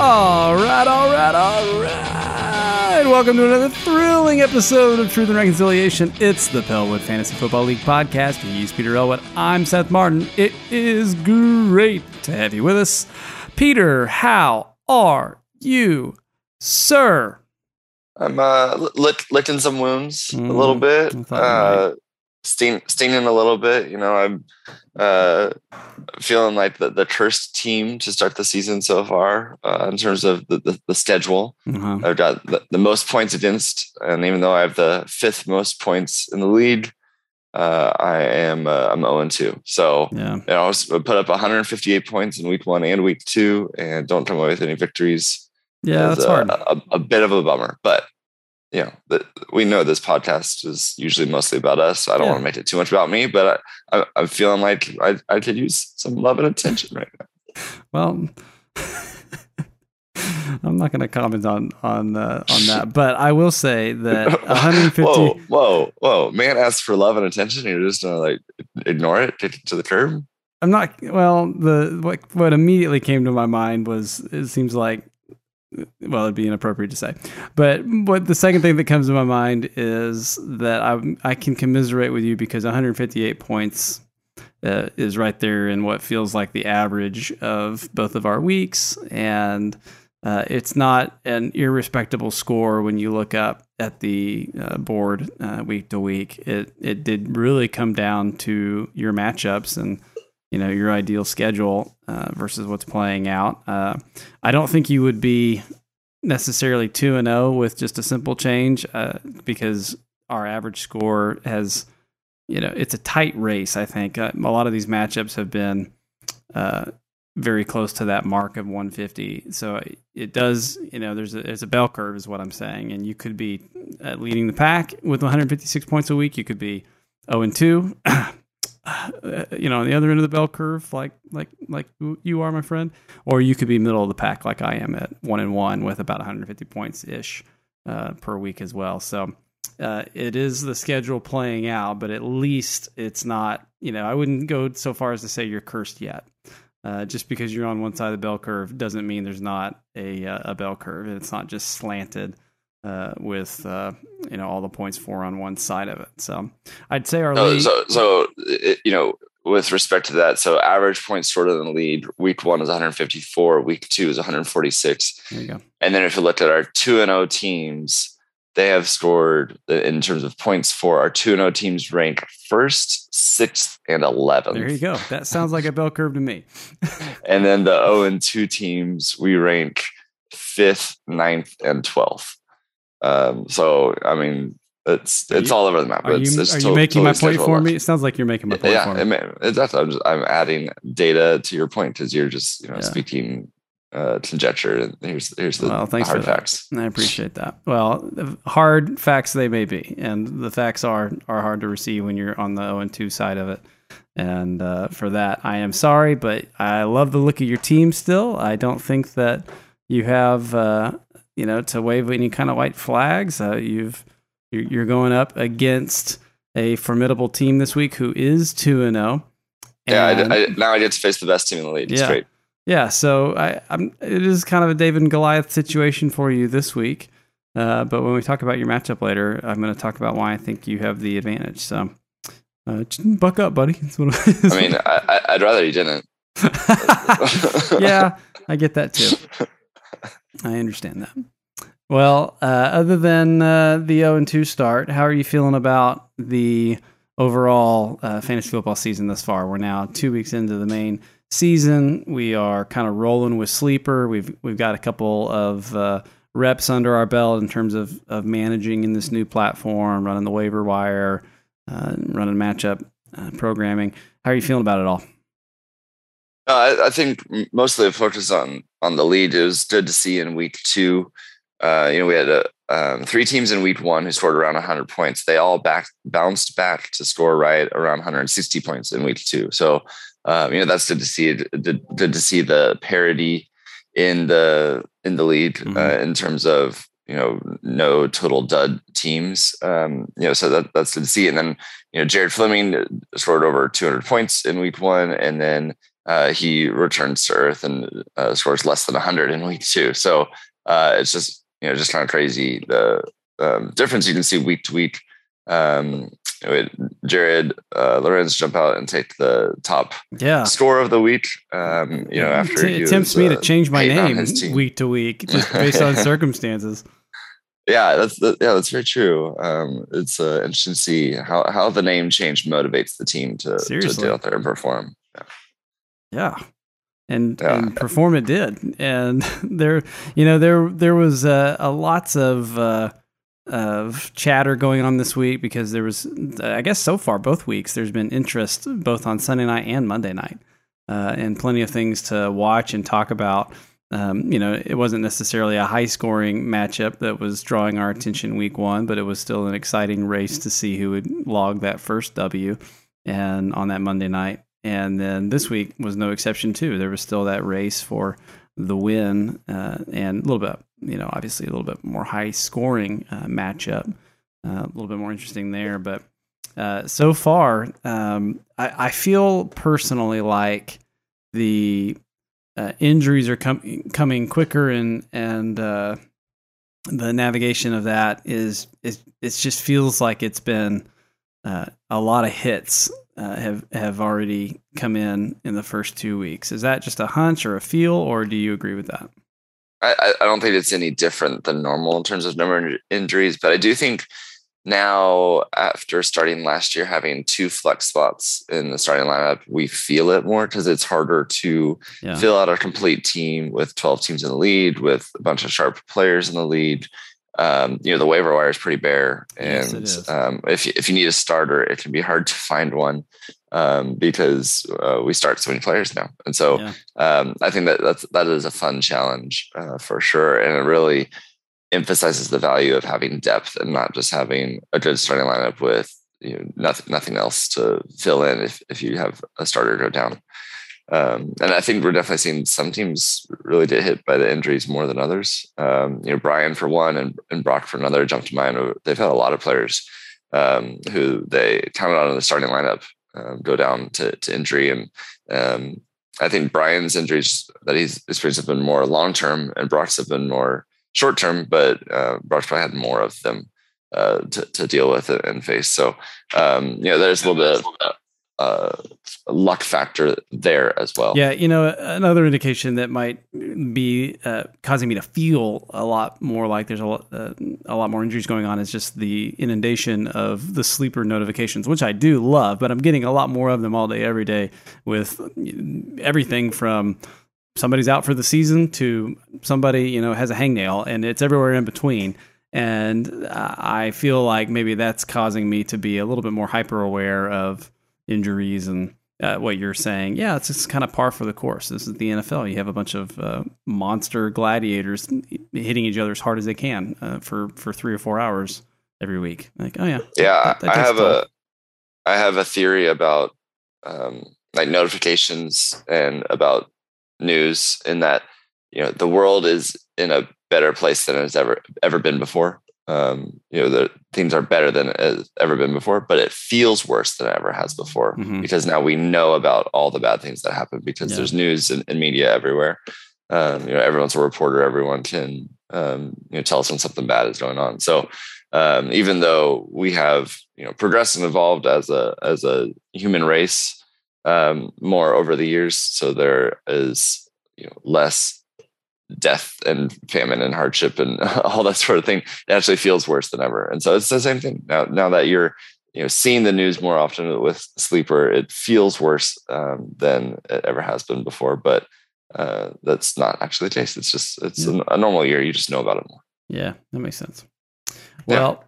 All right, all right, all right. Welcome to another thrilling episode of Truth and Reconciliation. It's the Pellwood Fantasy Football League podcast. He's Peter Elwood. I'm Seth Martin. It is great to have you with us. Peter, how are you, sir? I'm uh, lick, licking some wounds Mm, a little bit, thought you uh, sting, stinging a little bit. You know, I'm uh, feeling like the, the cursed team to start the season so far uh, in terms of the, the, the schedule. Uh-huh. I've got the, the most points against, and even though I have the fifth most points in the league, uh, I am uh, I'm 0 2. So Yeah. you know, I was put up 158 points in week one and week two, and don't come away with any victories Yeah, is that's a, hard. A, a bit of a bummer, but you know, the, we know this podcast is usually mostly about us. I don't Yeah. want to make it too much about me, but I, I, I'm feeling like I, I could use some love and attention right now. Well, I'm not going to comment on on uh, on that, but I will say that 150. Whoa, whoa, whoa! Man asks for love and attention, and you're just gonna like ignore it, kick it to the curb. I'm not. Well, the what what immediately came to my mind was it seems like. Well, it'd be inappropriate to say, but what the second thing that comes to my mind is that I I can commiserate with you because 158 points uh, is right there in what feels like the average of both of our weeks, and uh, it's not an irrespectable score when you look up at the uh, board uh, week to week. It it did really come down to your matchups and you know your ideal schedule uh, versus what's playing out. Uh, I don't think you would be necessarily two and zero with just a simple change uh, because our average score has you know it's a tight race. I think uh, a lot of these matchups have been uh, very close to that mark of 150. So it does you know there's a there's a bell curve is what I'm saying, and you could be uh, leading the pack with 156 points a week. You could be 0 and 2. uh, you know, on the other end of the bell curve, like like like you are, my friend, or you could be middle of the pack, like I am at one and one with about 150 points ish uh, per week as well. So uh, it is the schedule playing out, but at least it's not. You know, I wouldn't go so far as to say you're cursed yet. Uh, just because you're on one side of the bell curve doesn't mean there's not a uh, a bell curve. It's not just slanted uh, with uh, you know all the points for on one side of it. So I'd say our So, league. so, so it, you know, with respect to that, so average points scored in the lead, week one is 154, week two is 146, there you go. and then if you looked at our two and O teams, they have scored in terms of points for our two and O teams rank first, sixth, and eleventh. There you go. That sounds like a bell curve to me. And then the 0 and 2 teams, we rank fifth, ninth, and 12th. Um, so, I mean, it's it's you- all over the map. Are It's, you, it's are you to- making my point for me? It sounds like you're making my point Yeah, for me. it it, I'm, just, I'm adding data to your point because you're just you know Yeah. speaking uh, conjecture. And here's here's the Well, thanks hard facts. I appreciate that. Well, the hard facts they may be, and the facts are are hard to receive when you're on the 0 and 2 side of it. And uh, for that, I am sorry, but I love the look of your team still. I don't think that you have, uh, you know, to wave any kind of white flags. Uh, you've you're, you're going up against a formidable team this week who is two and zero. Yeah, I, I, now I get to face the best team in the league. It's Yeah. great. yeah, so I, I'm. It is kind of a David and Goliath situation for you this week. Uh, but when we talk about your matchup later, I'm going to talk about why I think you have the advantage. So, uh, buck up, buddy. I mean, I, I, I'd rather you didn't. yeah, I get that too. I understand that. Well, uh, other than uh, the 0 and 2 start, how are you feeling about the overall uh, fantasy football season thus far? We're now two weeks into the main season. We are kind of rolling with sleeper. We've we've got a couple of uh, reps under our belt in terms of of managing in this new platform, running the waiver wire, uh, running matchup uh, programming. How are you feeling about it all? No, I, I think mostly the focus on on the lead. It was good to see in week two. Uh, you know, we had a, um, three teams in week one who scored around 100 points. They all back bounced back to score right around 160 points in week two. So, um, you know, that's good to see. Good, good to see the parity in the in the lead Mhm. uh, in terms of you know no total dud teams. Um, you know, so that that's good to see. And then you know, Jared Fleming scored over 200 points in week one, and then uh, he returns to Earth and uh, scores less than 100 in week two. So uh, it's just you know just kind of crazy the um, difference you can see week to week. Um, Jared uh, Lorenz jump out and take the top yeah. score of the week. Um, you know, after it tempts me to uh, change my name week to week just based on circumstances. Yeah, that's yeah, that's very true. Um, it's uh, interesting to see how how the name change motivates the team to Seriously. to get out there and perform. Yeah. And, yeah. and perform it did, and there, you know, there there was uh, a lots of uh, of chatter going on this week because there was, I guess, so far both weeks there's been interest both on Sunday night and Monday night, uh, and plenty of things to watch and talk about. Um, you know, it wasn't necessarily a high scoring matchup that was drawing our attention week one, but it was still an exciting race to see who would log that first W and on that Monday night. And then this week was no exception too. There was still that race for the win uh, and a little bit, you know, obviously a little bit more high scoring uh, matchup, uh, a little bit more interesting there. But uh, so far, um, I, I, feel personally like the uh, injuries are com- coming quicker and and uh, the navigation of that is is it just feels like it's been a lot of hits uh, have have already come in in the first two weeks. Is that just a hunch or a feel, or do you agree with that? I, I don't think it's any different than normal in terms of number of injuries, but I do think now after starting last year having two flex spots in the starting lineup we feel it more because it's harder to yeah. fill out a complete team with 12 teams in the lead with a bunch of sharp players in the lead um, you know the waiver wire is pretty bare and yes, um, if, if you need a starter it can be hard to find one um, because uh, we start so many players now and so yeah. Um, i think that that's that is a fun challenge uh, for sure and it really emphasizes the value of having depth and not just having a good starting lineup with you know, nothing nothing else to fill in if, if you have a starter go down. Um, and I think we're definitely seeing some teams really get hit by the injuries more than others. Um, you know, Brian for one and, and Brock for another jump to mind. They've had a lot of players um, who they counted on in the starting lineup um, go down to, to injury. And um, I think Brian's injuries that he's experienced have been more long term, and Brock's have been more short term, but uh, Brock's probably had more of them uh, to, to deal with and face. So, um, you know, there's a little bit of uh, luck factor there as well. Yeah, you know, another indication that might be uh, causing me to feel a lot more like there's a lot, uh, a lot more injuries going on is just the inundation of the sleeper notifications, which I do love, but I'm getting a lot more of them all day, every day, with everything from somebody's out for the season to somebody you know has a hangnail, and it's everywhere in between. And I feel like maybe that's causing me to be a little bit more hyper aware of injuries and uh, what you're saying. Yeah, it's just kind of par for the course. This is the NFL. You have a bunch of uh, monster gladiators hitting each other as hard as they can uh, for for three or four hours every week. Like, oh yeah, yeah. That, that I have a I have a theory about um, like notifications and about news in that you know the world is in a better place than it's ever ever been before um, you know, the things are better than it has ever been before, but it feels worse than it ever has before mm-hmm. because now we know about all the bad things that happen because yeah. there's news and, and, media everywhere. Um, you know, everyone's a reporter. Everyone can, um, you know, tell us when something bad is going on. So, um, even though we have, you know, progressed and evolved as a, as a human race, um, more over the years. So there is, you know, less death and famine and hardship and all that sort of thing it actually feels worse than ever. And so it's the same thing. Now now that you're you know seeing the news more often with sleeper it feels worse um, than it ever has been before but uh, that's not actually the case. It's just it's yeah. a, a, normal year. You just know about it more. Yeah that makes sense. Well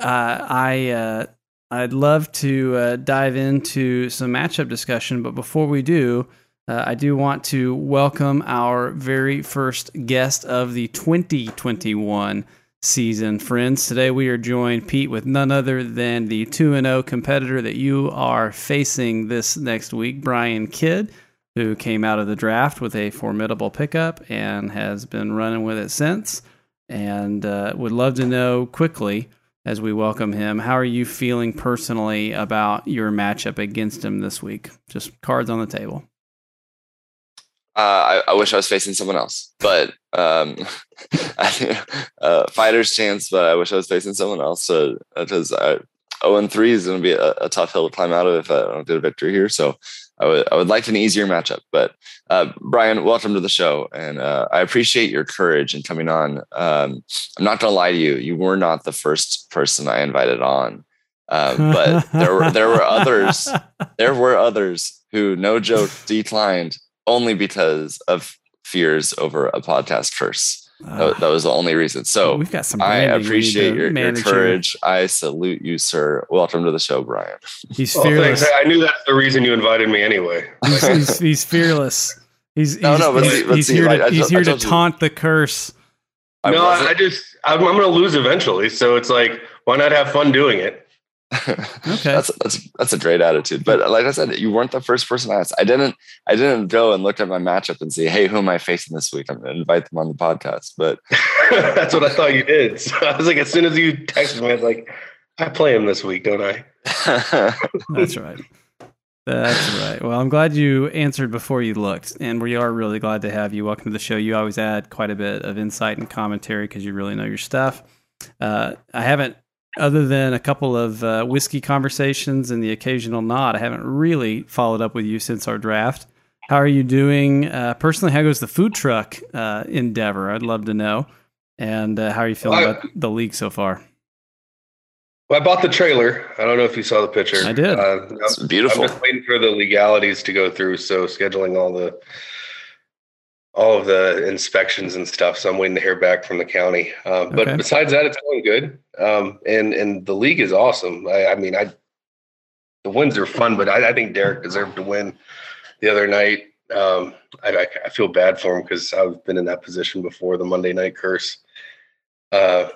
yeah. uh, i uh, i'd love to uh, dive into some matchup discussion but before we do uh, I do want to welcome our very first guest of the 2021 season, friends. Today we are joined, Pete, with none other than the 2 0 competitor that you are facing this next week, Brian Kidd, who came out of the draft with a formidable pickup and has been running with it since. And uh, would love to know quickly as we welcome him. How are you feeling personally about your matchup against him this week? Just cards on the table. Uh, I, I, wish I was facing someone else, but um, I, uh, fighter's chance. But I wish I was facing someone else. So because uh, 0 and 3 is going to be a, a, tough hill to climb out of if I don't get a victory here. So I would I would like an easier matchup. But uh, Brian, welcome to the show, and uh, I appreciate your courage in coming on. Um, I'm not going to lie to you; you were not the first person I invited on, um, but there were there were others. There were others who, no joke, declined only because of fears over a podcast curse. Uh, that, was the only reason. So we've got some. I appreciate your, your courage. I salute you, sir. Welcome to the show, Brian. He's fearless. I knew that's the reason you invited me anyway. he's, he's, fearless. He's, he's, no, no, but he's, he's here to, he's here to taunt the curse. I no, I, I just I'm, I'm going to lose eventually. So it's like, why not have fun doing it? Okay. that's that's that's a great attitude. But like I said, you weren't the first person I asked. I didn't I didn't go and look at my matchup and say, hey, who am I facing this week? I'm gonna invite them on the podcast. But that's what I thought you did. So I was like, as soon as you texted me, I was like, I play him this week, don't I? that's right. That's right. Well, I'm glad you answered before you looked, and we are really glad to have you. Welcome to the show. You always add quite a bit of insight and commentary because you really know your stuff. Uh, I haven't other than a couple of uh, whiskey conversations and the occasional nod, I haven't really followed up with you since our draft. How are you doing uh, personally? How goes the food truck uh, endeavor? I'd love to know. And uh, how are you feeling well, about the league so far? Well, I bought the trailer. I don't know if you saw the picture. I did. Uh, it's beautiful. I'm just waiting for the legalities to go through. So scheduling all the all of the inspections and stuff. So I'm waiting to hear back from the county. Um, but okay. besides that, it's going good. Um, and and the league is awesome. I, I mean, I the wins are fun, but I, I, think Derek deserved to win the other night. Um, I, I, feel bad for him because I've been in that position before. The Monday night curse. Uh,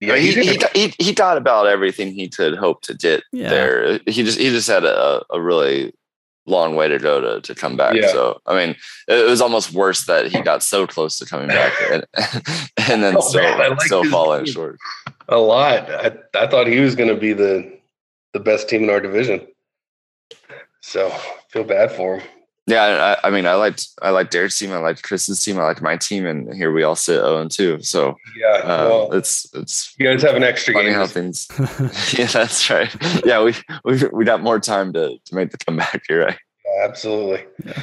yeah, he, he, he, he, thought about everything he could hope to get yeah. there. He just he just had a, a really long way to go to, to come back. Yeah. So, I mean, it was almost worse that he got so close to coming back and, and then oh, still, man, still falling short. A lot. I, I thought he was going to be the, the best team in our division. So feel bad for him. Yeah, I, I, mean, I liked I liked Derek's team, I liked Chris's team, I liked my team, and here we all sit zero and two. So yeah, uh, well, it's it's you guys have an extra game. How things, yeah, that's right. Yeah, we we we got more time to to make the comeback. You're right. Yeah, absolutely, yeah.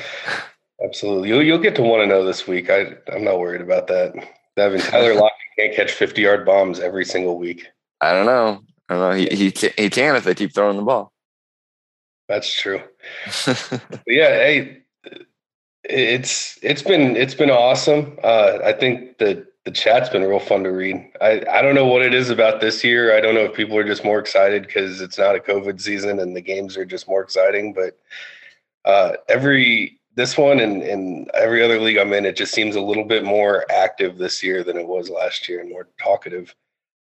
absolutely. You'll you'll get to want to know this week. I I'm not worried about that. Devin Tyler Lockett can't catch 50 yard bombs every single week. I don't know. I don't know. He he can, he can if they keep throwing the ball. That's true. yeah, hey, it's it's been it's been awesome. Uh, I think the the chat's been real fun to read. I I don't know what it is about this year. I don't know if people are just more excited because it's not a COVID season and the games are just more exciting. But uh, every this one and, and every other league I'm in, it just seems a little bit more active this year than it was last year and more talkative.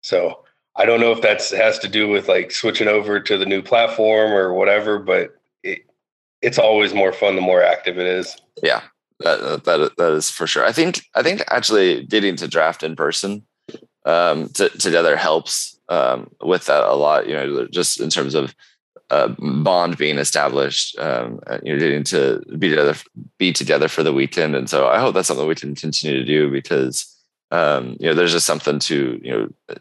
So I don't know if that's has to do with like switching over to the new platform or whatever, but it, it's always more fun the more active it is. Yeah, that that that is for sure. I think I think actually getting to draft in person um, to, together helps um, with that a lot. You know, just in terms of uh, bond being established, um, you know, getting to be together, be together for the weekend, and so I hope that's something we can continue to do because um, you know there's just something to you know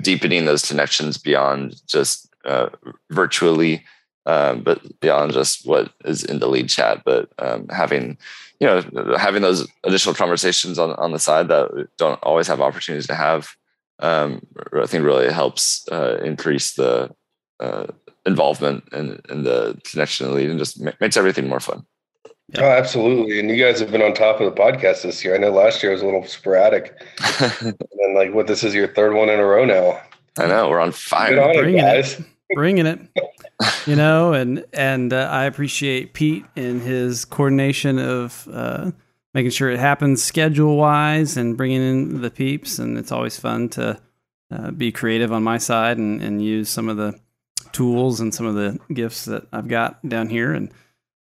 deepening those connections beyond just uh, virtually, um, but beyond just what is in the lead chat. But um, having, you know, having those additional conversations on, on the side that don't always have opportunities to have, um, I think really helps uh, increase the uh, involvement and, and the connection in the lead and just makes everything more fun. Yeah. Oh, absolutely. And you guys have been on top of the podcast this year. I know last year was a little sporadic. and like, what, this is your third one in a row now. I know. We're on fire. On Bringing it, guys. it. Bringing it. you know, and and uh, I appreciate Pete and his coordination of uh, making sure it happens schedule wise and bringing in the peeps. And it's always fun to uh, be creative on my side and, and use some of the tools and some of the gifts that I've got down here. And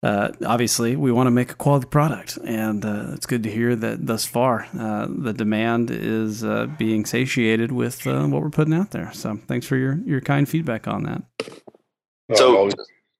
uh, obviously, we want to make a quality product, and uh, it's good to hear that thus far uh, the demand is uh, being satiated with uh, what we're putting out there. So, thanks for your your kind feedback on that. So,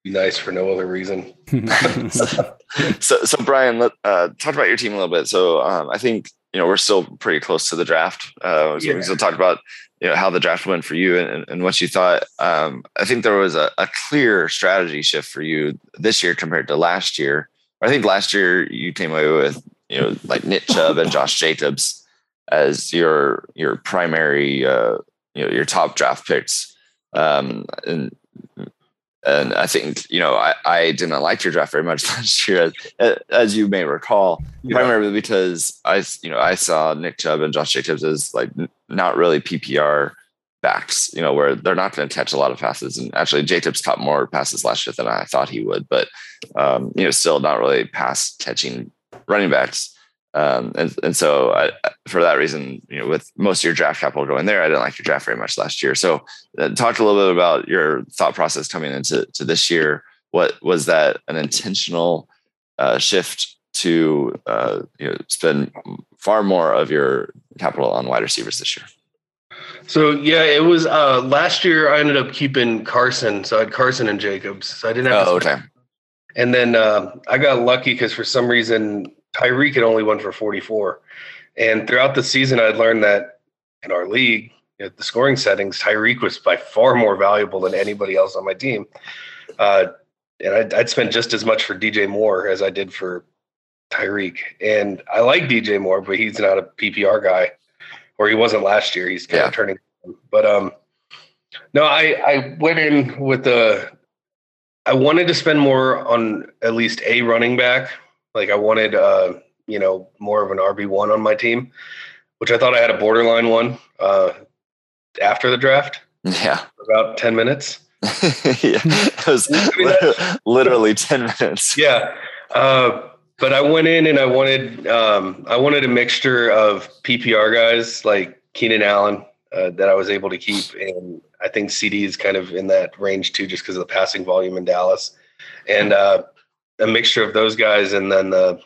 be nice for no other reason. so, so Brian, let, uh, talk about your team a little bit. So, um, I think you know we're still pretty close to the draft. Uh, so yeah. we still talked about you know how the draft went for you and, and what you thought. Um, I think there was a, a, clear strategy shift for you this year compared to last year. I think last year you came away with you know like Nick Chubb and Josh Jacobs as your your primary uh, you know your top draft picks. Um, and and I think you know I, I did not like your draft very much last year, as, as you may recall, yeah. primarily because I you know I saw Nick Chubb and Josh Jacobs as like not really PPR backs, you know, where they're not going to catch a lot of passes. And actually, Jacobs caught more passes last year than I thought he would, but um, you know, still not really pass catching running backs. Um, and and so I, for that reason, you know, with most of your draft capital going there, I didn't like your draft very much last year. So uh, talk a little bit about your thought process coming into to this year. What was that an intentional uh, shift to uh, you know spend far more of your capital on wide receivers this year? So yeah, it was uh, last year. I ended up keeping Carson, so I had Carson and Jacobs. So I didn't have. Oh, okay. And then uh, I got lucky because for some reason Tyreek had only won for 44. And throughout the season, I'd learned that in our league, at the scoring settings, Tyreek was by far more valuable than anybody else on my team. Uh, and I'd, I'd spent just as much for DJ Moore as I did for Tyreek. And I like DJ Moore, but he's not a PPR guy, or he wasn't last year. He's kind yeah. of turning. But um, no, I I went in with the. I wanted to spend more on at least a running back like I wanted, uh, you know, more of an RB one on my team, which I thought I had a borderline one uh, after the draft. Yeah, about ten minutes. yeah, it was literally ten minutes. Yeah, uh, but I went in and I wanted um, I wanted a mixture of PPR guys like Keenan Allen uh, that I was able to keep, and I think CeeDee is kind of in that range too, just because of the passing volume in Dallas, and uh, a mixture of those guys and then the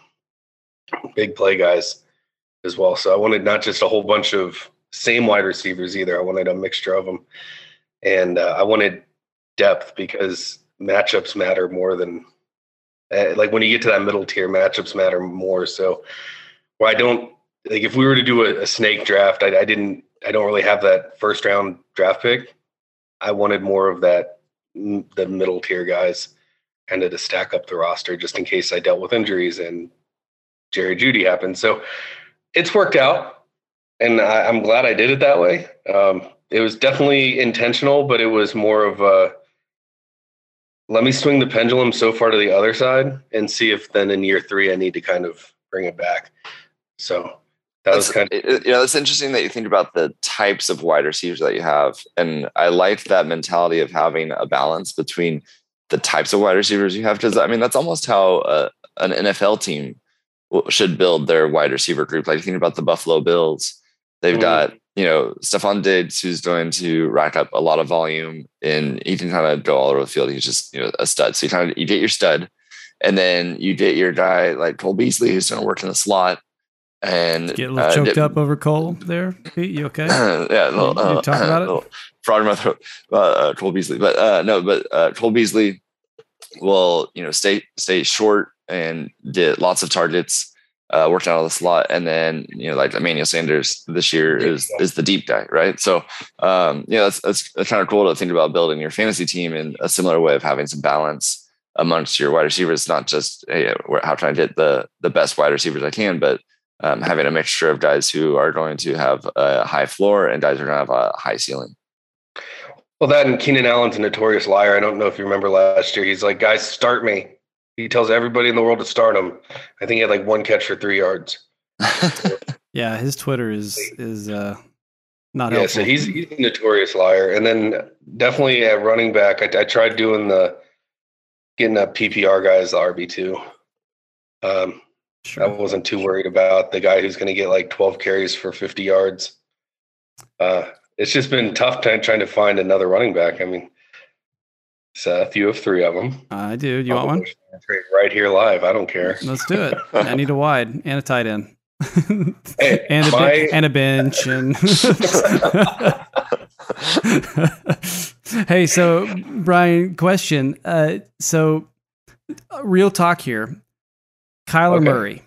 big play guys as well. So I wanted not just a whole bunch of same wide receivers either. I wanted a mixture of them, and uh, I wanted depth because matchups matter more than uh, like when you get to that middle tier, matchups matter more. So I don't like if we were to do a, a snake draft, I, I didn't. I don't really have that first round draft pick. I wanted more of that the middle tier guys of to stack up the roster just in case I dealt with injuries and Jerry Jeudy happened. So it's worked out, and I, am glad I did it that way. Um, it was definitely intentional, but it was more of a let me swing the pendulum so far to the other side and see if then in year three I need to kind of bring it back. So that that's, was kind of you know it's interesting that you think about the types of wide receivers that you have, and I like that mentality of having a balance between the types of wide receivers you have because I mean that's almost how uh, an NFL team should build their wide receiver group. Like you think about the Buffalo Bills, they've mm-hmm. got you know Stefon Diggs who's going to rack up a lot of volume and he can kind of go all over the field. He's just you know a stud. So you kind of you get your stud, and then you get your guy like Cole Beasley who's going to work in the slot. And get a little uh, choked dip, up over Cole there. Pete, you okay? yeah, little, uh, talk about it frog in my throat. Uh, Cole Beasley, but uh, no, but uh, Cole Beasley will you know stay stay short and get lots of targets. Uh, worked out of the slot, and then you know, like Emmanuel Sanders this year is is the deep guy, right? So, um, yeah, that's, that's, that's kind of cool to think about building your fantasy team in a similar way of having some balance amongst your wide receivers, not just hey, how can I get the the best wide receivers I can, but um, having a mixture of guys who are going to have a high floor and guys who are going to have a high ceiling. Well, that and Keenan Allen's a notorious liar. I don't know if you remember last year. He's like, guys, start me. He tells everybody in the world to start him. I think he had like one catch for three yards. yeah, his Twitter is is uh, not yeah, helpful. so he's he's a notorious liar. And then definitely at running back, I, I tried doing the getting a PPR guy as the RB two. Um, sure. I wasn't too worried about the guy who's going to get like twelve carries for fifty yards. Uh, it's just been tough time trying to find another running back. I mean, Seth, you have three of them. I do. You want one? Right here live. I don't care. Let's do it. I need a wide and a tight end. hey, and, a my... and a bench and hey, so Brian, question. Uh, so, real talk here. Kyler Okay. Murray.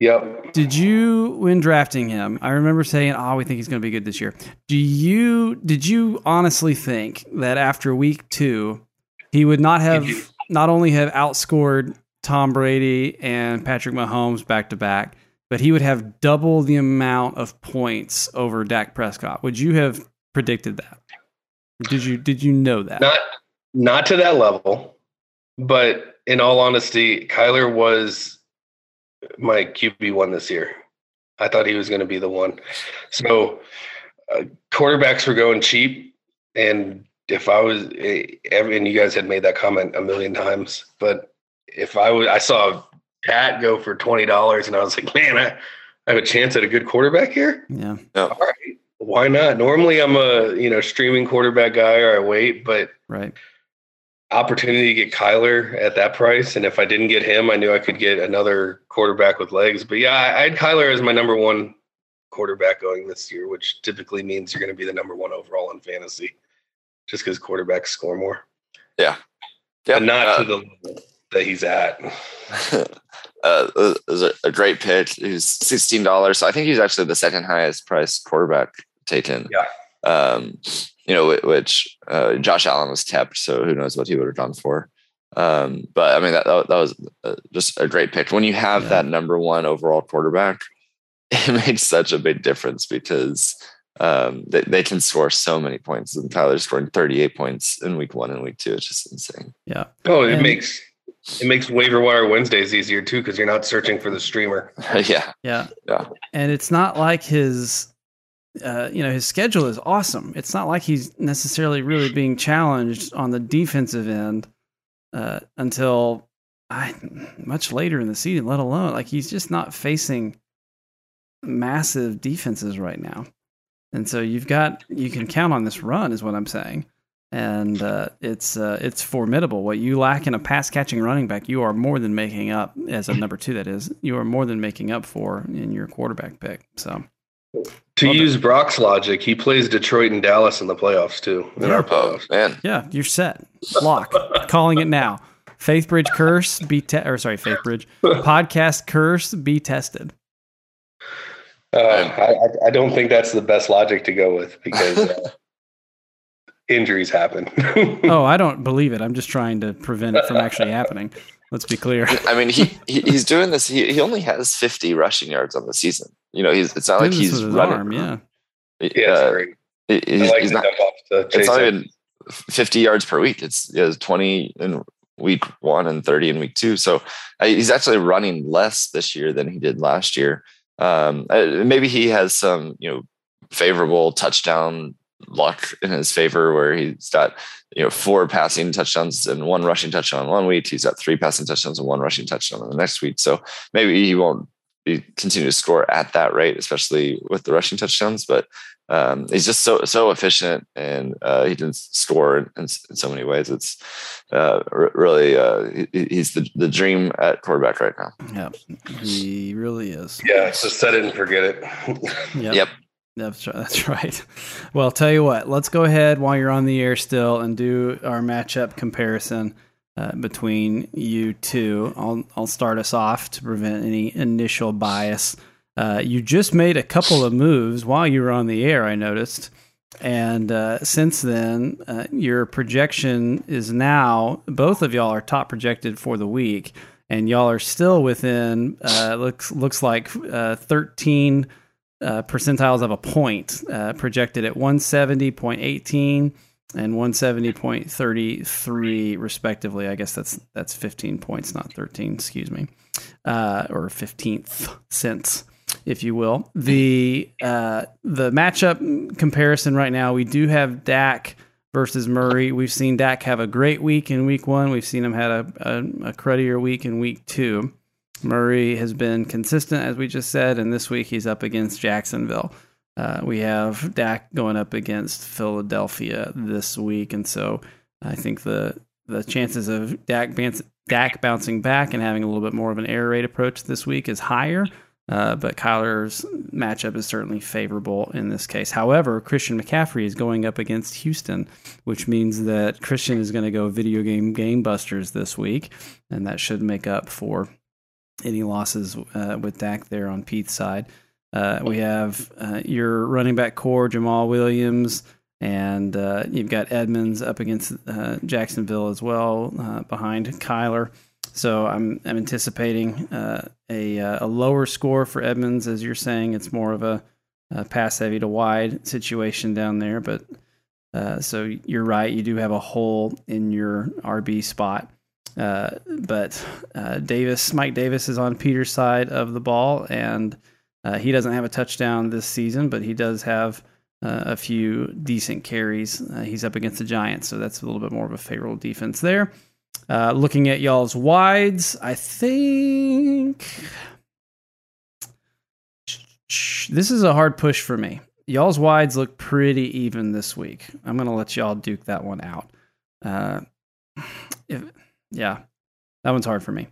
Yep. Did you, when drafting him, I remember saying, "Oh, we think he's going to be good this year." Do you? Did you honestly think that after week two, he would not have not only have outscored Tom Brady and Patrick Mahomes back to back, but he would have double the amount of points over Dak Prescott? Would you have predicted that? Did you? Did you know that? Not not to that level, but in all honesty, Kyler was my QB one this year. I thought he was going to be the one. So uh, quarterbacks were going cheap, and if I was, eh, and you guys had made that comment a million times, but if I was, I saw Pat go for twenty dollars, and I was like, man, I, I have a chance at a good quarterback here. yeah. All right, why not? Normally, I'm a you know streaming quarterback guy, or I wait, but Right. Opportunity to get Kyler at that price, and if I didn't get him, I knew I could get another quarterback with legs. But yeah, I, I had Kyler as my number one quarterback going this year, which typically means you're going to be the number one overall in fantasy, just because quarterbacks score more, Yeah, but not uh, to the level that he's at. uh, it was a, a great pick. He's sixteen dollars. So I think he's actually the second highest priced quarterback taken. Yeah. Um, you know, which uh, Josh Allen was kept, so who knows what he would have gone for. Um, but I mean, that that, that was uh, just a great pick. When you have Yeah. that number one overall quarterback, it makes such a big difference because um, they, they can score so many points. And Kyler's scoring 38 points in week one and week two. It's just insane. Yeah. Oh, it And- makes it makes waiver wire Wednesdays easier too because you're not searching for the streamer. yeah. Yeah. Yeah. And it's not like his uh, you know, his schedule is awesome. It's not like he's necessarily really being challenged on the defensive end uh, until I, much later in the season, let alone like he's just not facing massive defenses right now. And so you've got you can count on this run is what I'm saying. And uh, it's uh, it's formidable. What you lack in a pass catching running back, you are more than making up as a number two. That is, you are more than making up for in your quarterback pick. So To Love it. use Brock's logic, he plays Detroit and Dallas in the playoffs too. In Yeah. our Oh playoffs. man. yeah, you're set. Lock. Calling it now. Faith Bridge curse be te- or sorry, Faith Bridge podcast curse be tested. Uh, I, I- I don't think that's the best logic to go with because uh, injuries happen. Oh, I don't believe it. I'm just trying to prevent it from actually happening. Let's be clear. I mean, he, he he's doing this. He, he only has 50 rushing yards on the season. You know, he's it's not like this he's running. arm, yeah. yeah, it's uh, great. he- he's, like he's not. dump off to It's not even 50 yards per week. It's he has 20 in week one and 30 in week two. So uh, he's actually running less this year than he did last year. Um, uh, maybe he has some you know favorable touchdown luck in his favor where he's got you know four passing touchdowns and one rushing touchdown one week. He's got three passing touchdowns and one rushing touchdown in the next week. So maybe he won't be, continue to score at that rate, especially with the rushing touchdowns. But um, he's just so so efficient, and uh, he can score in, in so many ways. It's uh, r- really uh, he, he's the the dream at quarterback right now. Yeah, he really is. Yeah, so set it and forget it. Yep. Yep. That's right. That's right. Well, tell you what, let's go ahead while you're on the air still and do our matchup comparison uh, between you two. I'll I'll start us off to prevent any initial bias. Uh, you just made a couple of moves while you were on the air. I noticed, and uh, since then, uh, your projection is now both of y'all are top projected for the week, and y'all are still within uh, looks looks like uh, thirteen percentiles of a point, projected at 170.18 and 170.33 respectively. I guess that's that's 15 points, not 13. Excuse me, uh, or 15th cents, if you will. The uh, the matchup comparison right now, we do have Dak versus Murray. We've seen Dak have a great week in week one. We've seen him had a, a, a cruddier week in week two. Murray has been consistent, as we just said, and this week he's up against Jacksonville. Uh, we have Dak going up against Philadelphia this week, and so I think the the chances of Dak, Dak bouncing back and having a little bit more of an air raid approach this week is higher. Uh, but Kyler's matchup is certainly favorable in this case. However, Christian McCaffrey is going up against Houston, which means that Christian is going to go video game game busters this week, and that should make up for any losses uh, with Dak there on Pete's side. Uh, we have uh, your running back core, Jamaal Williams, and uh, you've got Edmonds up against uh, Jacksonville as well, uh, behind Kyler. So I'm I'm anticipating uh, a a lower score for Edmonds, as you're saying. It's more of a, a pass heavy to wide situation down there, but so you're right. You do have a hole in your RB spot. But Davis, Mike Davis, is on Peter's side of the ball, and uh, he doesn't have a touchdown this season, but he does have uh, a few decent carries. Uh, he's up against the Giants, so that's a little bit more of a favorable defense there. looking at y'all's wides, I think this is a hard push for me. Y'all's wides look pretty even this week. I'm going to let y'all duke that one out. if yeah, that one's hard for me.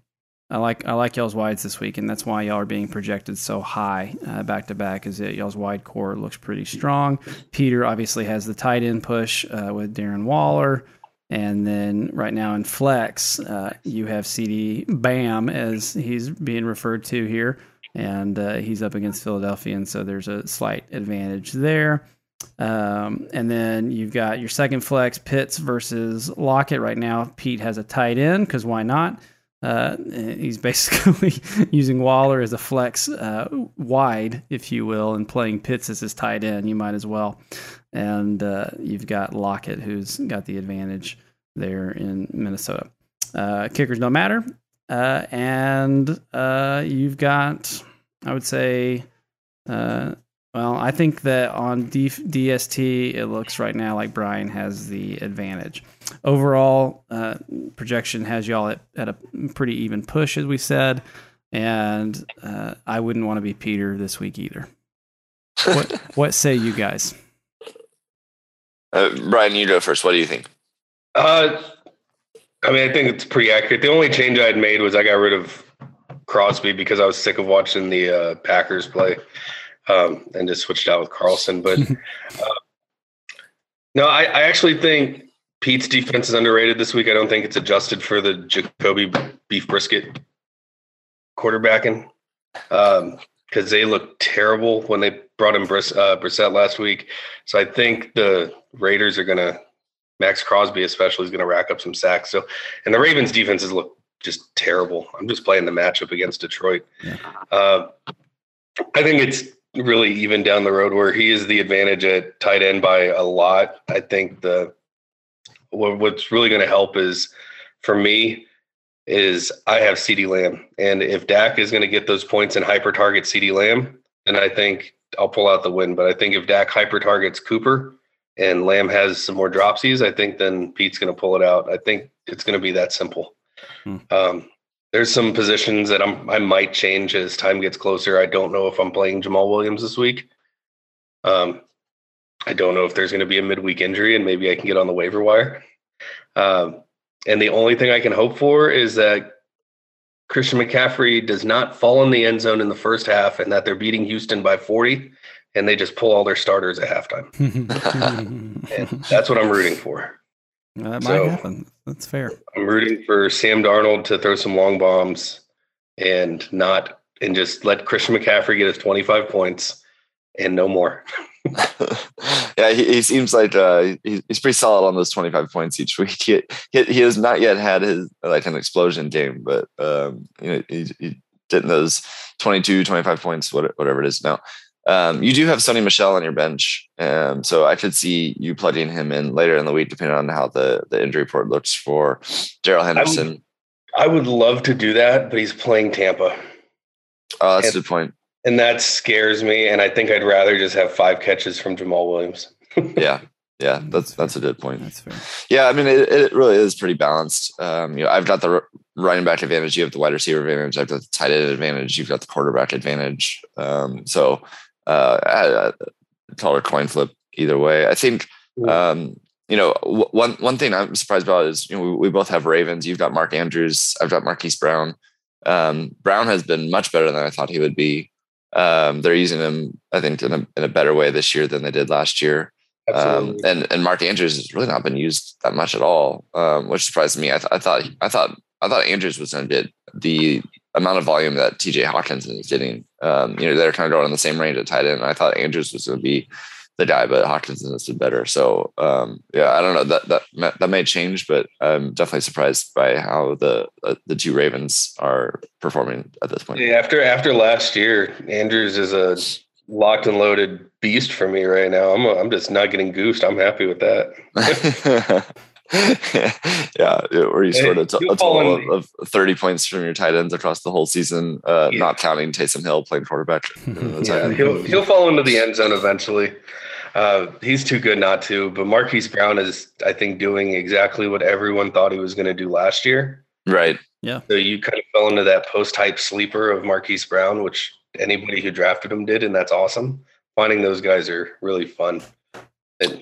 I like I like y'all's wides this week, and that's why y'all are being projected so high back to back. Is that y'all's wide core looks pretty strong. Peter obviously has the tight end push uh, with Darren Waller, and then right now in flex, uh, you have CeeDee Bam as he's being referred to here, and uh, he's up against Philadelphia, and so there's a slight advantage there. Um, and then you've got your second flex, Pitts versus Lockett. Right now, Pete has a tight end because why not? Uh, he's basically using Waller as a flex uh, wide, if you will, and playing Pitts as his tight end. You might as well. And uh, you've got Lockett, who's got the advantage there in Minnesota. Uh, kickers don't matter. Uh, and uh, you've got, I would say, well, I think that on D- DST, it looks right now like Brian has the advantage. Overall, uh, projection has y'all at, at a pretty even push, as we said, and uh, I wouldn't want to be Peter this week either. What, what say you guys? Uh, Brian, you go first. What do you think? Uh, I mean, I think it's pretty accurate. The only change I had made was I got rid of Crosby because I was sick of watching the uh, Packers play um, and just switched out with Carlson. But uh, no, I, I, actually think Pete's defense is underrated this week. I don't think it's adjusted for the Jacoby beef brisket quarterbacking because um, they looked terrible when they brought in Briss, uh, Brissett last week. So I think the Raiders are going to Maxx Crosby especially is going to rack up some sacks. So and the Ravens defenses look just terrible. I'm just playing the matchup against Detroit. Yeah. Uh, I think it's really even down the road where he is the advantage at tight end by a lot. I think the what's really going to help is for me is I have CeeDee Lamb, and if Dak is going to get those points and hyper target CeeDee Lamb, then I think I'll pull out the win. But I think if Dak hyper targets Cooper and Lamb has some more dropsies, I think then Pete's going to pull it out. I think it's going to be that simple. Hmm. Um, there's some positions that I'm I might change as time gets closer. I don't know if I'm playing Jamaal Williams this week. Um, I don't know if there's going to be a midweek injury, and maybe I can get on the waiver wire. Um, and the only thing I can hope for is that Christian McCaffrey does not fall in the end zone in the first half, and that they're beating Houston by 40, and they just pull all their starters at halftime. that's what I'm rooting for. That so, might happen. That's fair. I'm rooting for Sam Darnold to throw some long bombs and not and just let Christian McCaffrey get his 25 points and no more. yeah, he, he, seems like uh, he's pretty solid on those 25 points each week. He, he, he has not yet had his like an explosion game, but um, you know he, he getting those 22, 25 points, whatever it is now. Um, you do have Sony Michel on your bench, um, so I could see you plugging him in later in the week, depending on how the, the injury report looks for Darrell Henderson. I would, I would, love to do that, but he's playing Tampa. Oh, that's and, a good point. And that scares me. And I think I'd rather just have five catches from Jamaal Williams. yeah, yeah, that's that's a good point. That's fair. Yeah, I mean, it, it really is pretty balanced. Um, you know, I've got the running back advantage. You have the wide receiver advantage. I've got the tight end advantage. You've got the quarterback advantage. Um, so uh, call it coin flip either way. I think um, you know one one thing I'm surprised about is you know we, we, both have Ravens. You've got Mark Andrews. I've got Marquise Brown. Um, Brown has been much better than I thought he would be. Um, they're using him, I think, in a, in a better way this year than they did last year. Um, and and Mark Andrews has really not been used that much at all, um, which surprised me. I, th- I thought I thought I thought Andrews was going to get the amount of volume that T.J. Hockenson is getting. Um, you know, they're kind of going in the same range at tight end. I thought Andrews was going to be the guy, but Hockenson has been better. So um, yeah, I don't know that that that may change, but I'm definitely surprised by how the uh, the two Ravens are performing at this point. Yeah, after after last year, Andrews is a locked and loaded beast for me right now. I'm a, I'm just not getting goosed. I'm happy with that. yeah, where you scored a, t- a total of, of, 30 points from your tight ends across the whole season, uh, yeah. not counting Taysom Hill playing quarterback. yeah, he'll, he'll fall into the end zone eventually. Uh, he's too good not to. But Marquise Brown is, I think, doing exactly what everyone thought he was going to do last year. Right. Yeah. So you kind of fell into that post hype sleeper of Marquise Brown, which anybody who drafted him did, and that's awesome. Finding those guys are really fun.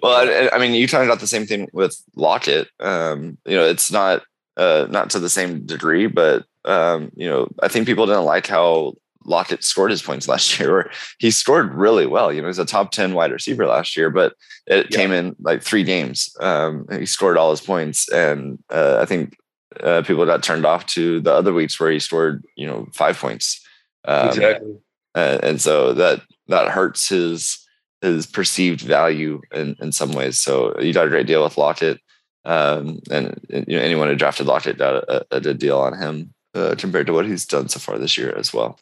Well, I, I, mean, you talked about the same thing with Lockett. Um, you know, it's not uh, not to the same degree, but um, you know, I think people didn't like how Lockett scored his points last year. Or he scored really well. You know, he's a top ten wide receiver last year, but it yeah. came in like three games. Um, he scored all his points, and uh, I think uh, people got turned off to the other weeks where he scored, you know, five points. Um, exactly. And, and so that that hurts his his perceived value in, in some ways. So you got a great deal with Lockett. Um, and you know anyone who drafted Lockett got a, a good deal on him uh, compared to what he's done so far this year as well.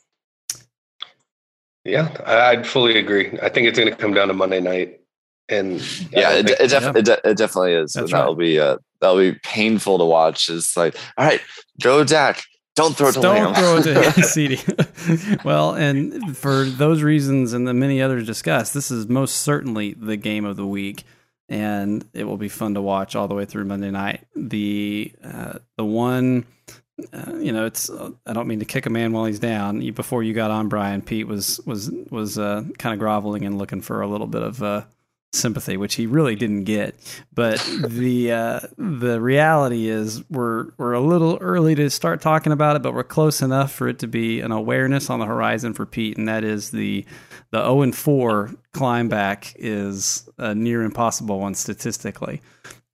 Yeah, I'd fully agree. I think it's going to come down to Monday night, and yeah, it, it, def- it, de- it, definitely is. That's that'll right. be uh, that'll be painful to watch. It's like, all right, go Dak, don't throw it to Don't throw it to CeeDee. well, and for those reasons and the many others discussed, this is most certainly the game of the week, and it will be fun to watch all the way through Monday night. The uh, the one, uh, you know, it's uh, I don't mean to kick a man while he's down. Before you got on, Brian Pete was was was uh, kind of groveling and looking for a little bit of uh, sympathy, which he really didn't get. But the uh, the reality is we're we're a little early to start talking about it, but we're close enough for it to be an awareness on the horizon for Pete, and that is the the zero oh and four climb back is a near impossible one statistically.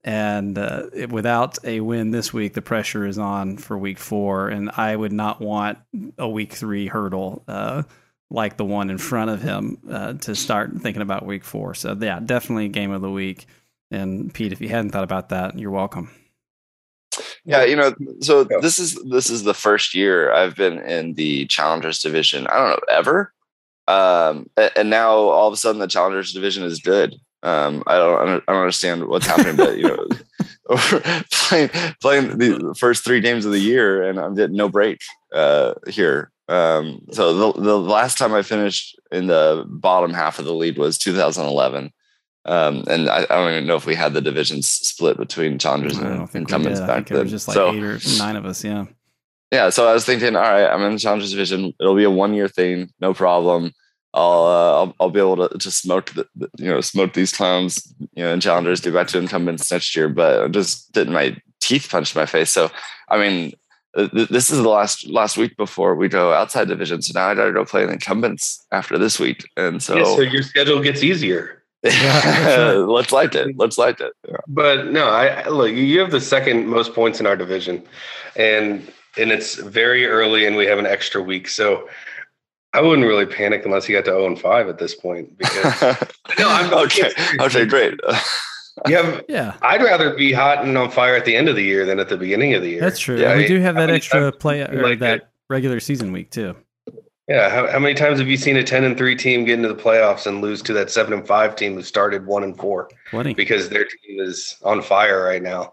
And uh, without a win this week, the pressure is on for week four, and I would not want a week three hurdle. Uh, like the one in front of him uh, to start thinking about week four. So yeah, definitely game of the week. And Pete, if you hadn't thought about that, you're welcome. Yeah, you know, so this is this is the first year I've been in the challengers division. I don't know ever, um, and now all of a sudden the challengers division is good. Um, I don't I don't understand what's happening, but you know, playing playing the first three games of the year, and I'm getting no break uh, here. Um, so the, the last time I finished in the bottom half of the lead was 2011. Um, and I, I, don't even know if we had the divisions split between challengers and incumbents back then. just like so, eight or nine of us. Yeah. Yeah. So I was thinking, all right, I'm in the challengers division. It'll be a one year thing. No problem. I'll, uh, I'll, I'll be able to, to smoke the, you know, smoke these clowns, you know, and challengers, get back to incumbents next year, but I just didn't my teeth punched my face. So, I mean, Uh, this is the last last week before we go outside division. So now I got to go play the incumbents after this week, and so yeah, so your schedule gets easier. let's like it. Let's like it. Yeah. But no, I look. You have the second most points in our division, and and it's very early, and we have an extra week. So I wouldn't really panic unless you got to 0 and five at this point. Because no, I'm okay. Okay, great. Yeah, yeah. I'd rather be hot and on fire at the end of the year than at the beginning of the year. That's true. Yeah, we do have that extra play or like that it. regular season week too. Yeah, how, how, many times have you seen a ten and three team get into the playoffs and lose to that seven and five team who started one and four? Twenty. Because their team is on fire right now.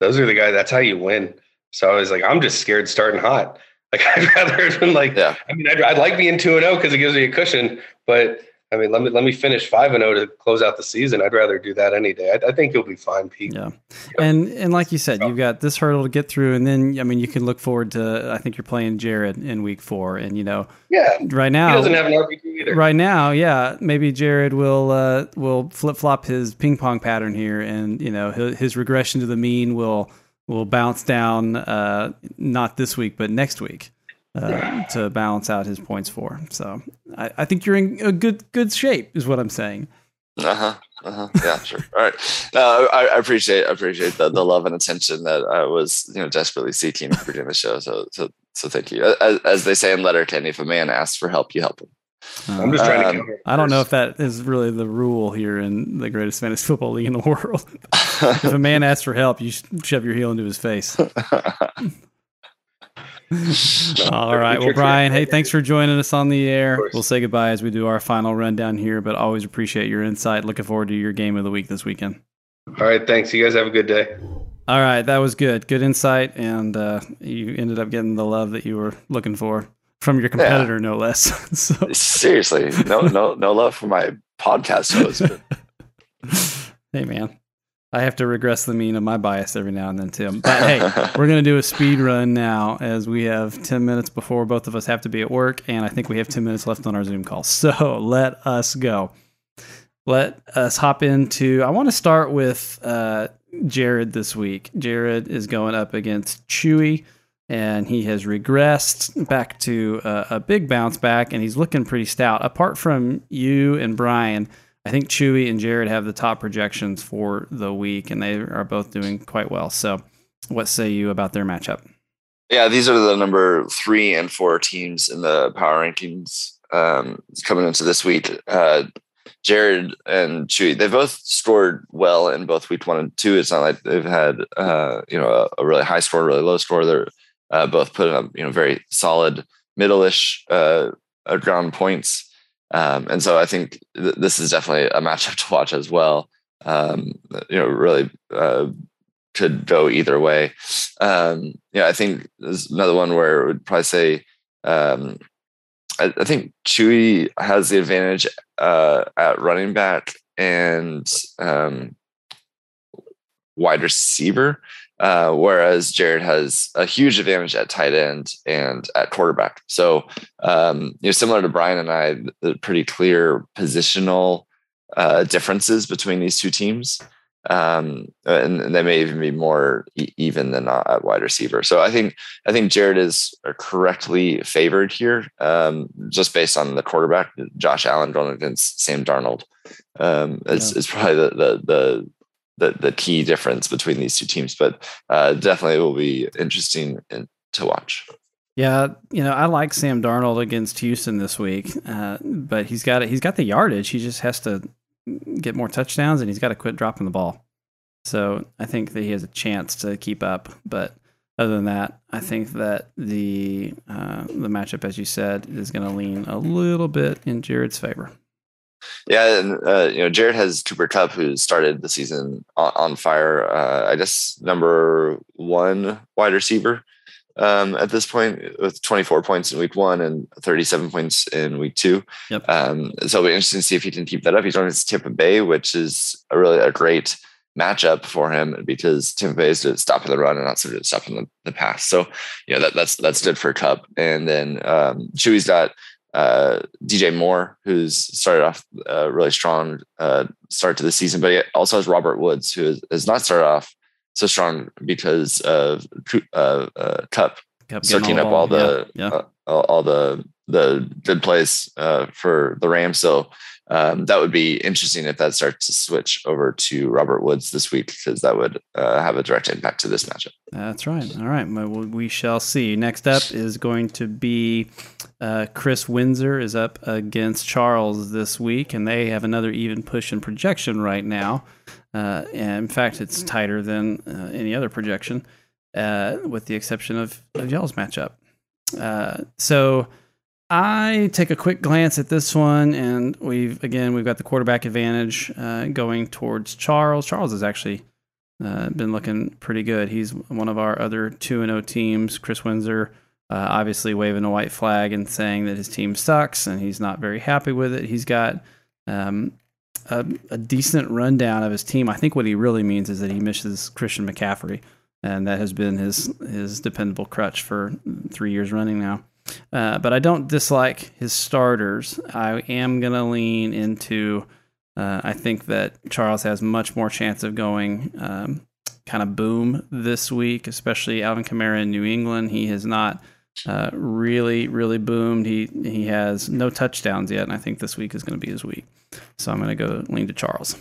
Those are the guys. That's how you win. So I was like, I'm just scared starting hot. Like I'd rather have been like, yeah. I mean, I'd, I'd like being two and oh zero because it gives me a cushion, but I mean, let me let me finish five and zero to close out the season. I'd rather do that any day. I, I think you'll be fine, Pete. Yeah, and and like you said, you've got this hurdle to get through, and then I mean, you can look forward to. I think you're playing Jared in week four, and you know, yeah, right now he doesn't have an RB either. Right now, yeah, maybe Jared will uh, will flip flop his ping pong pattern here, and you know, his, his regression to the mean will will bounce down. Uh, not this week, but next week uh, to balance out his points for. So I, I think you're in a good good shape, is what I'm saying. Uh huh. Uh huh. Yeah. Sure. All right. No, I, I appreciate I appreciate the, the love and attention that I was you know desperately seeking for doing the show. So so so thank you. As, as they say in Letterkenny, if a man asks for help, you help him. I'm just trying Um, to. Cover I don't know if that is really the rule here in the greatest fantasy football league in the world. if a man asks for help, you shove your heel into his face. All right. Well, Brian, hey, thanks for joining us on the air. We'll say goodbye as we do our final rundown here, but always appreciate your insight. Looking forward to your game of the week this weekend. All right. Thanks. You guys have a good day. All right. That was good. Good insight. And uh, you ended up getting the love that you were looking for from your competitor, no less. so, Seriously, no no no love for my podcast host. hey, man. I have to regress the mean of my bias every now and then, too. But hey, We're going to do a speed run now as we have 10 minutes before both of us have to be at work. And I think we have 10 minutes left on our Zoom call. So let us go. Let us hop into. I want to start with uh, Jared this week. Jared is going up against Chewy, and he has regressed back to uh, a big bounce back, and he's looking pretty stout. Apart from you and Brian, I think Chewy and Jared have the top projections for the week, and they are both doing quite well. So, what say you about their matchup? Yeah, these are the number three and four teams in the power rankings um, coming into this week. Uh, Jared and Chewy, they both scored well in both week one and two. It's not like they've had uh, you know a, a really high score, really low score. They're uh, both putting up you know very solid middle-ish uh, uh, ground points, um, and so I think th- this is definitely a matchup to watch as well. Um, you know, really uh, could go either way. Um, yeah, I think there's another one where I would probably say um, I, I think Chewy has the advantage uh, at running back and um, wide receiver, uh, whereas Jared has a huge advantage at tight end and at quarterback. So, um, you know, similar to Brian and I, the pretty clear positional uh, differences between these two teams um, and, and they may even be more e- even than not at wide receiver. So I think I think Jared is correctly favored here, um, just based on the quarterback, Josh Allen going against Sam Darnold. Um, is, Yeah. is probably the, the the the the key difference between these two teams, but uh, definitely will be interesting in, to watch. Yeah, you know, I like Sam Darnold against Houston this week, uh, but he's got it. He's got the yardage. He just has to get more touchdowns, and he's got to quit dropping the ball. So I think that he has a chance to keep up. But other than that, I think that the uh, the matchup, as you said, is going to lean a little bit in Jared's favor. Yeah, and uh, you know, Jared has Cooper Kupp, who started the season on, on fire. Uh, I guess number one wide receiver um, at this point, with 24 points in week one and 37 points in week two. Yep. Um, so it'll be interesting to see if he can keep that up. He's on his Tampa Bay, which is a really a great matchup for him because Tampa Bay is to stop in the run and not sort of stop in the, the pass. So, you know, that, that's that's good for Kupp. And then um, Chewy's got uh, DJ Moore, who's started off a really strong uh, start to the season, but he also has Robert Woods, who has, has not started off so strong because of uh, uh, Kupp soaking up all the yeah, yeah. uh, all, all the the good plays uh, for the Rams. So um, that would be interesting if that starts to switch over to Robert Woods this week because that would uh, have a direct impact to this matchup. That's right. All right. Well, we shall see. Next up is going to be uh, Chris Windsor is up against Charles this week, and they have another even push in projection right now. Uh, and in fact, it's tighter than uh, any other projection, uh, with the exception of, of y'all's matchup. Uh, so I take a quick glance at this one, and we've again we've got the quarterback advantage uh, going towards Charles. Charles has actually uh, been looking pretty good. He's one of our other two and zero teams. Chris Windsor, uh, obviously waving a white flag and saying that his team sucks and he's not very happy with it. He's got um, a, a decent rundown of his team. I think what he really means is that he misses Christian McCaffrey, and that has been his his dependable crutch for three years running now. Uh, but I don't dislike his starters. I am going to lean into. Uh, I think that Charles has much more chance of going um, kind of boom this week, especially Alvin Kamara in New England. He has not uh, really, really boomed. He he has no touchdowns yet, and I think this week is going to be his week. So I'm going to go lean to Charles.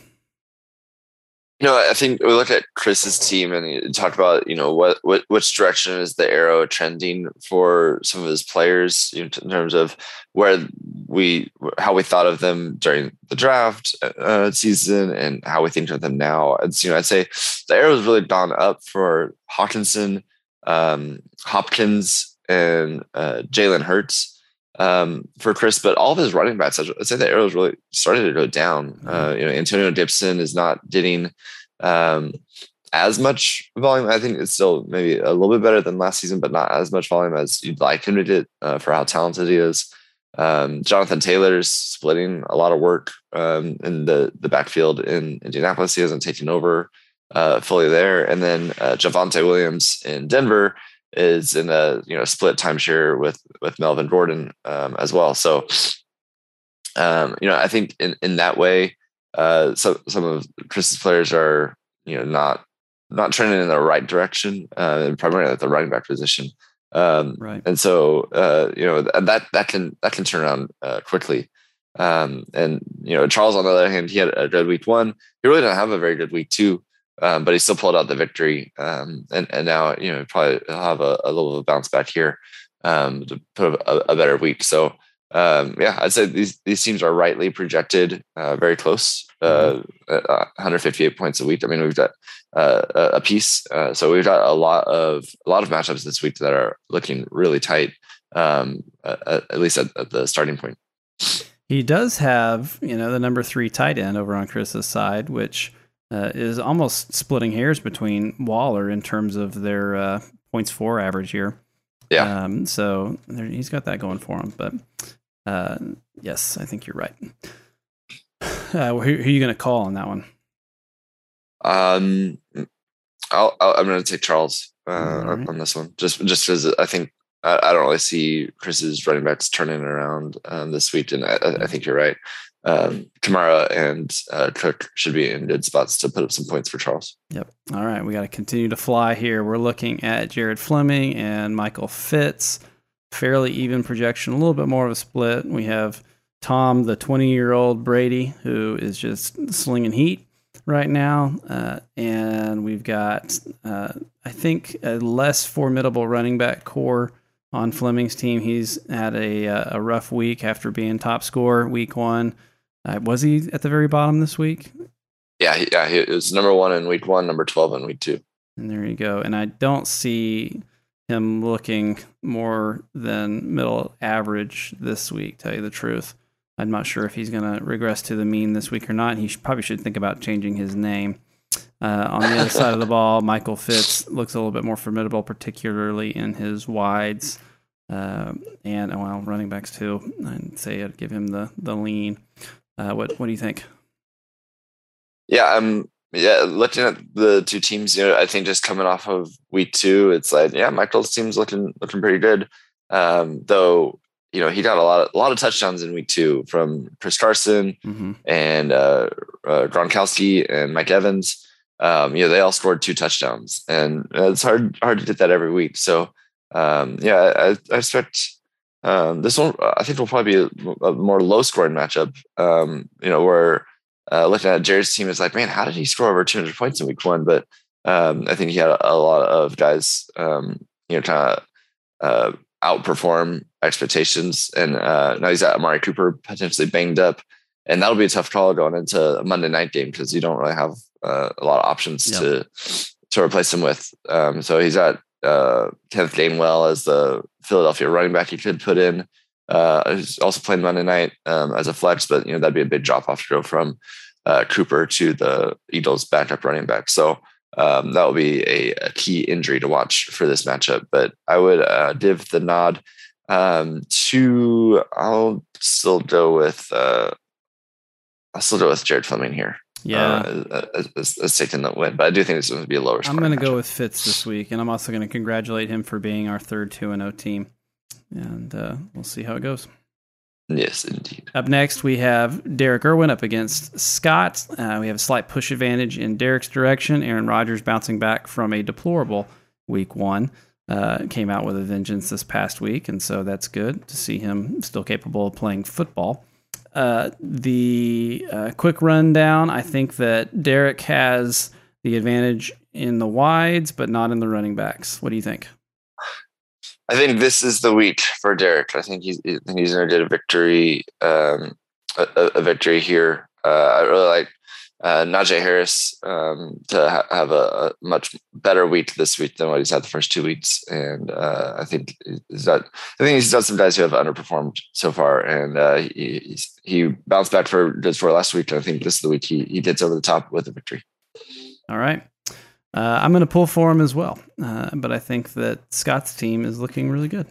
Know, I think we looked at Chris's team and he talked about, you know, what, what which direction is the arrow trending for some of his players in terms of where we how we thought of them during the draft uh, season and how we think of them now. It's you know, I'd say the arrow has really gone up for Hockenson, um, Hopkins, and uh, Jalen Hurts um, for Chris, but all of his running backs, I'd say the arrows really started to go down. Mm-hmm. Uh, you know, Antonio Gibson is not getting um, as much volume. I think it's still maybe a little bit better than last season, but not as much volume as you'd like him to get uh, for how talented he is. Um, Jonathan Taylor's splitting a lot of work um, in the the backfield in Indianapolis. He hasn't taken over uh, fully there, and then uh, Javonte Williams in Denver is in a you know split timeshare with with Melvin Gordon um, as well. So um, you know I think in in that way, uh, some some of Chris's players are you know not not trending in the right direction, uh, primarily at the running back position. Um, right. And so uh, you know that that can that can turn around uh, quickly. Um, and you know Charles on the other hand, he had a good week one. He really didn't have a very good week two um, but he still pulled out the victory. Um, and and now you know probably have a, a little bounce back here um, to put a, a, better week. So um, yeah, I'd say these these teams are rightly projected uh, very close, uh, mm-hmm. 158 points a week. I mean, we've got uh, a piece, uh, so we've got a lot of a lot of matchups this week that are looking really tight, um, at, at, least at, at the starting point. He does have, you know, the number three tight end over on Chris's side, which uh, is almost splitting hairs between Waller in terms of their uh, points for average here. Yeah. Um, so there, he's got that going for him. But uh, yes, I think you're right. Uh, who, who, are you going to call on that one? Um, I'll, i am going to take Charles uh, right. on this one, just just because I think I, I, don't really see Chris's running backs turning around um, this week, and I, I, think you're right um, Kamara and uh, Cook should be in good spots to put up some points for Charles. Yep. All right. We got to continue to fly here. We're looking at Jared Fleming and Michael Fitz. Fairly even projection, a little bit more of a split. We have Tom, the 20 year old Brady, who is just slinging heat right now. Uh, and we've got, uh, I think, a less formidable running back corps on Fleming's team. He's had a, uh, a rough week after being top scorer week one. Uh, was he at the very bottom this week? Yeah, yeah, he was number one in week one, number twelve in week two. And there you go. And I don't see him looking more than middle average this week. Tell you the truth, I'm not sure if he's going to regress to the mean this week or not. He should, probably should think about changing his name. Uh, on the other side of the ball, Michael Fitz looks a little bit more formidable, particularly in his wides. Uh, and well, running backs too. I'd say I'd give him the the lean. Uh, what what do you think? Yeah, I'm yeah, looking at the two teams, you know, I think just coming off of week two, it's like, yeah, Michael's team's looking looking pretty good. Um, though, you know, he got a lot of a lot of touchdowns in week two from Chris Carson mm-hmm. and uh, uh, Gronkowski and Mike Evans. Um, you know, they all scored two touchdowns, and it's hard hard to get that every week. So, um, yeah, I, I expect um, this one, I think, will probably be a, a more low scoring matchup. Um, you know, where uh, looking at Jared's team is like, man, how did he score over 200 points in week one? But um, I think he had a, a lot of guys, um, you know, kind of uh, outperform expectations. And uh, now he's at Amari Cooper potentially banged up. And that'll be a tough call going into a Monday night game because you don't really have uh, a lot of options yep. to to replace him with. Um, so he's got uh, Kenneth Gainwell as the Philadelphia running back he could put in. Uh, also playing Monday night um, as a flex, but you know that'd be a big drop off to go from uh, Cooper to the Eagles' backup running back. So um, that will be a, a, key injury to watch for this matchup. But I would uh, give the nod um, to. I'll still go with. Uh, I'll still go with Jared Fleming here. Yeah, uh, as, as, taking the win, but I do think it's going to be a lower. I'm going to go with Fitz this week, and I'm also going to congratulate him for being our third two and zero oh team, and uh, we'll see how it goes. Yes, indeed. Up next, we have Derek Irwin up against Scott. Uh, we have a slight push advantage in Derek's direction. Aaron Rodgers bouncing back from a deplorable week one. uh, came out with a vengeance this past week, and so that's good to see him still capable of playing football. Uh, the uh, quick rundown I think that Derek has the advantage in the wides, but not in the running backs. What do you think? I think this is the week for Derek. I think he's, he's going to get a victory, um, a, a, victory here. Uh, I really like uh, Najee Harris um, to ha- have a, a, much better week this week than what he's had the first two weeks, and uh, I think he's got, I think he's got some guys who have underperformed so far, and uh, he he bounced back for good for last week. I think this is the week he he gets over the top with a victory. All right. Uh, I'm going to pull for him as well, uh, but I think that Scott's team is looking really good.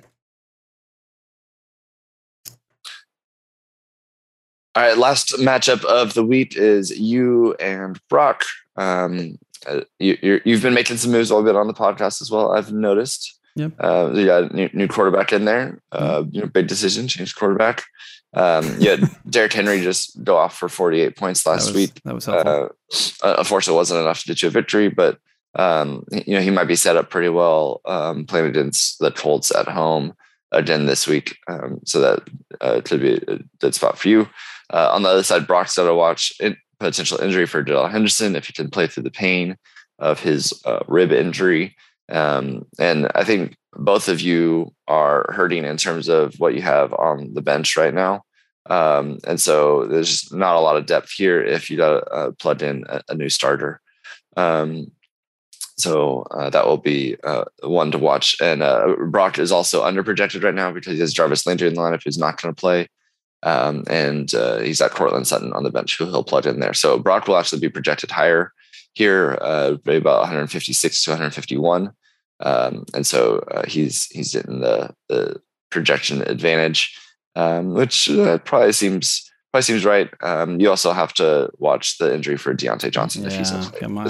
All right, last matchup of the week is you and Brock. Um, uh, you, have been making some moves a little bit on the podcast as well. I've noticed. Yep. Uh, you got a new, new quarterback in there. Uh, you know, big decision, change quarterback. Um, yeah, Derrick Henry just go off for 48 points last that was, week. That was helpful. Uh, unfortunately, it wasn't enough to get you a victory, but um, you know he might be set up pretty well um, playing against the Colts at home again this week. Um, so that uh, could be a good spot for you. Uh, on the other side, Brock's got to watch potential injury for Darrell Henderson if he can play through the pain of his uh, rib injury. Um, and I think both of you are hurting in terms of what you have on the bench right now. Um, and so there's not a lot of depth here if you uh, plugged in a, a new starter. Um, so uh, that will be uh, one to watch. And uh, Brock is also under projected right now because he has Jarvis Landry in the lineup who's not going to play. Um, and uh, he's got Courtland Sutton on the bench who he'll plug in there. So Brock will actually be projected higher here, uh, about 156 to 151. Um, and so uh, he's he's in the the projection advantage, um, which uh, probably seems probably seems right. Um, you also have to watch the injury for Diontae Johnson yeah, if he's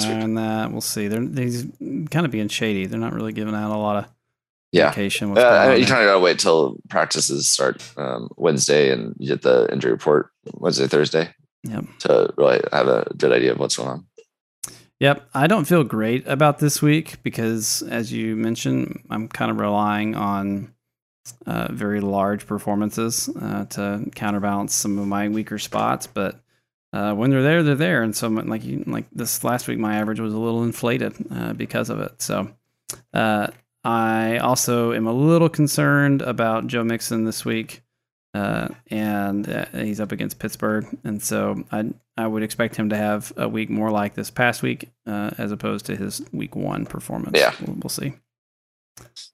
eye on that. We'll see. They're he's kind of being shady. They're not really giving out a lot of yeah. Vacation, uh, you kind of gotta wait till practices start um, Wednesday and you get the injury report Wednesday, Thursday. Yep. To really have a good idea of what's going on. Yep. I don't feel great about this week because, as you mentioned, I'm kind of relying on uh, very large performances uh, to counterbalance some of my weaker spots. But uh, when they're there, they're there. And so, like you, like this last week, my average was a little inflated uh, because of it. So, uh, I also am a little concerned about Joe Mixon this week, uh, and uh, he's up against Pittsburgh, and so I I would expect him to have a week more like this past week, uh, as opposed to his week one performance. Yeah, we'll, we'll see.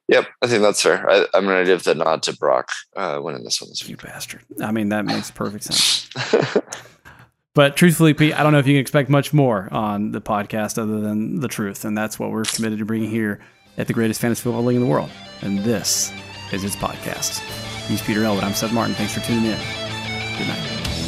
Yep, I think that's fair. I, am going to give the nod to Brock uh, winning this one this week. You bastard! I mean, that makes perfect sense. but truthfully, Pete, I don't know if you can expect much more on the podcast other than the truth, and that's what we're committed to bringing here at the greatest fantasy football league in the world. And this is its podcast. He's Peter Elwood. I'm Seth Martin. Thanks for tuning in. Good night.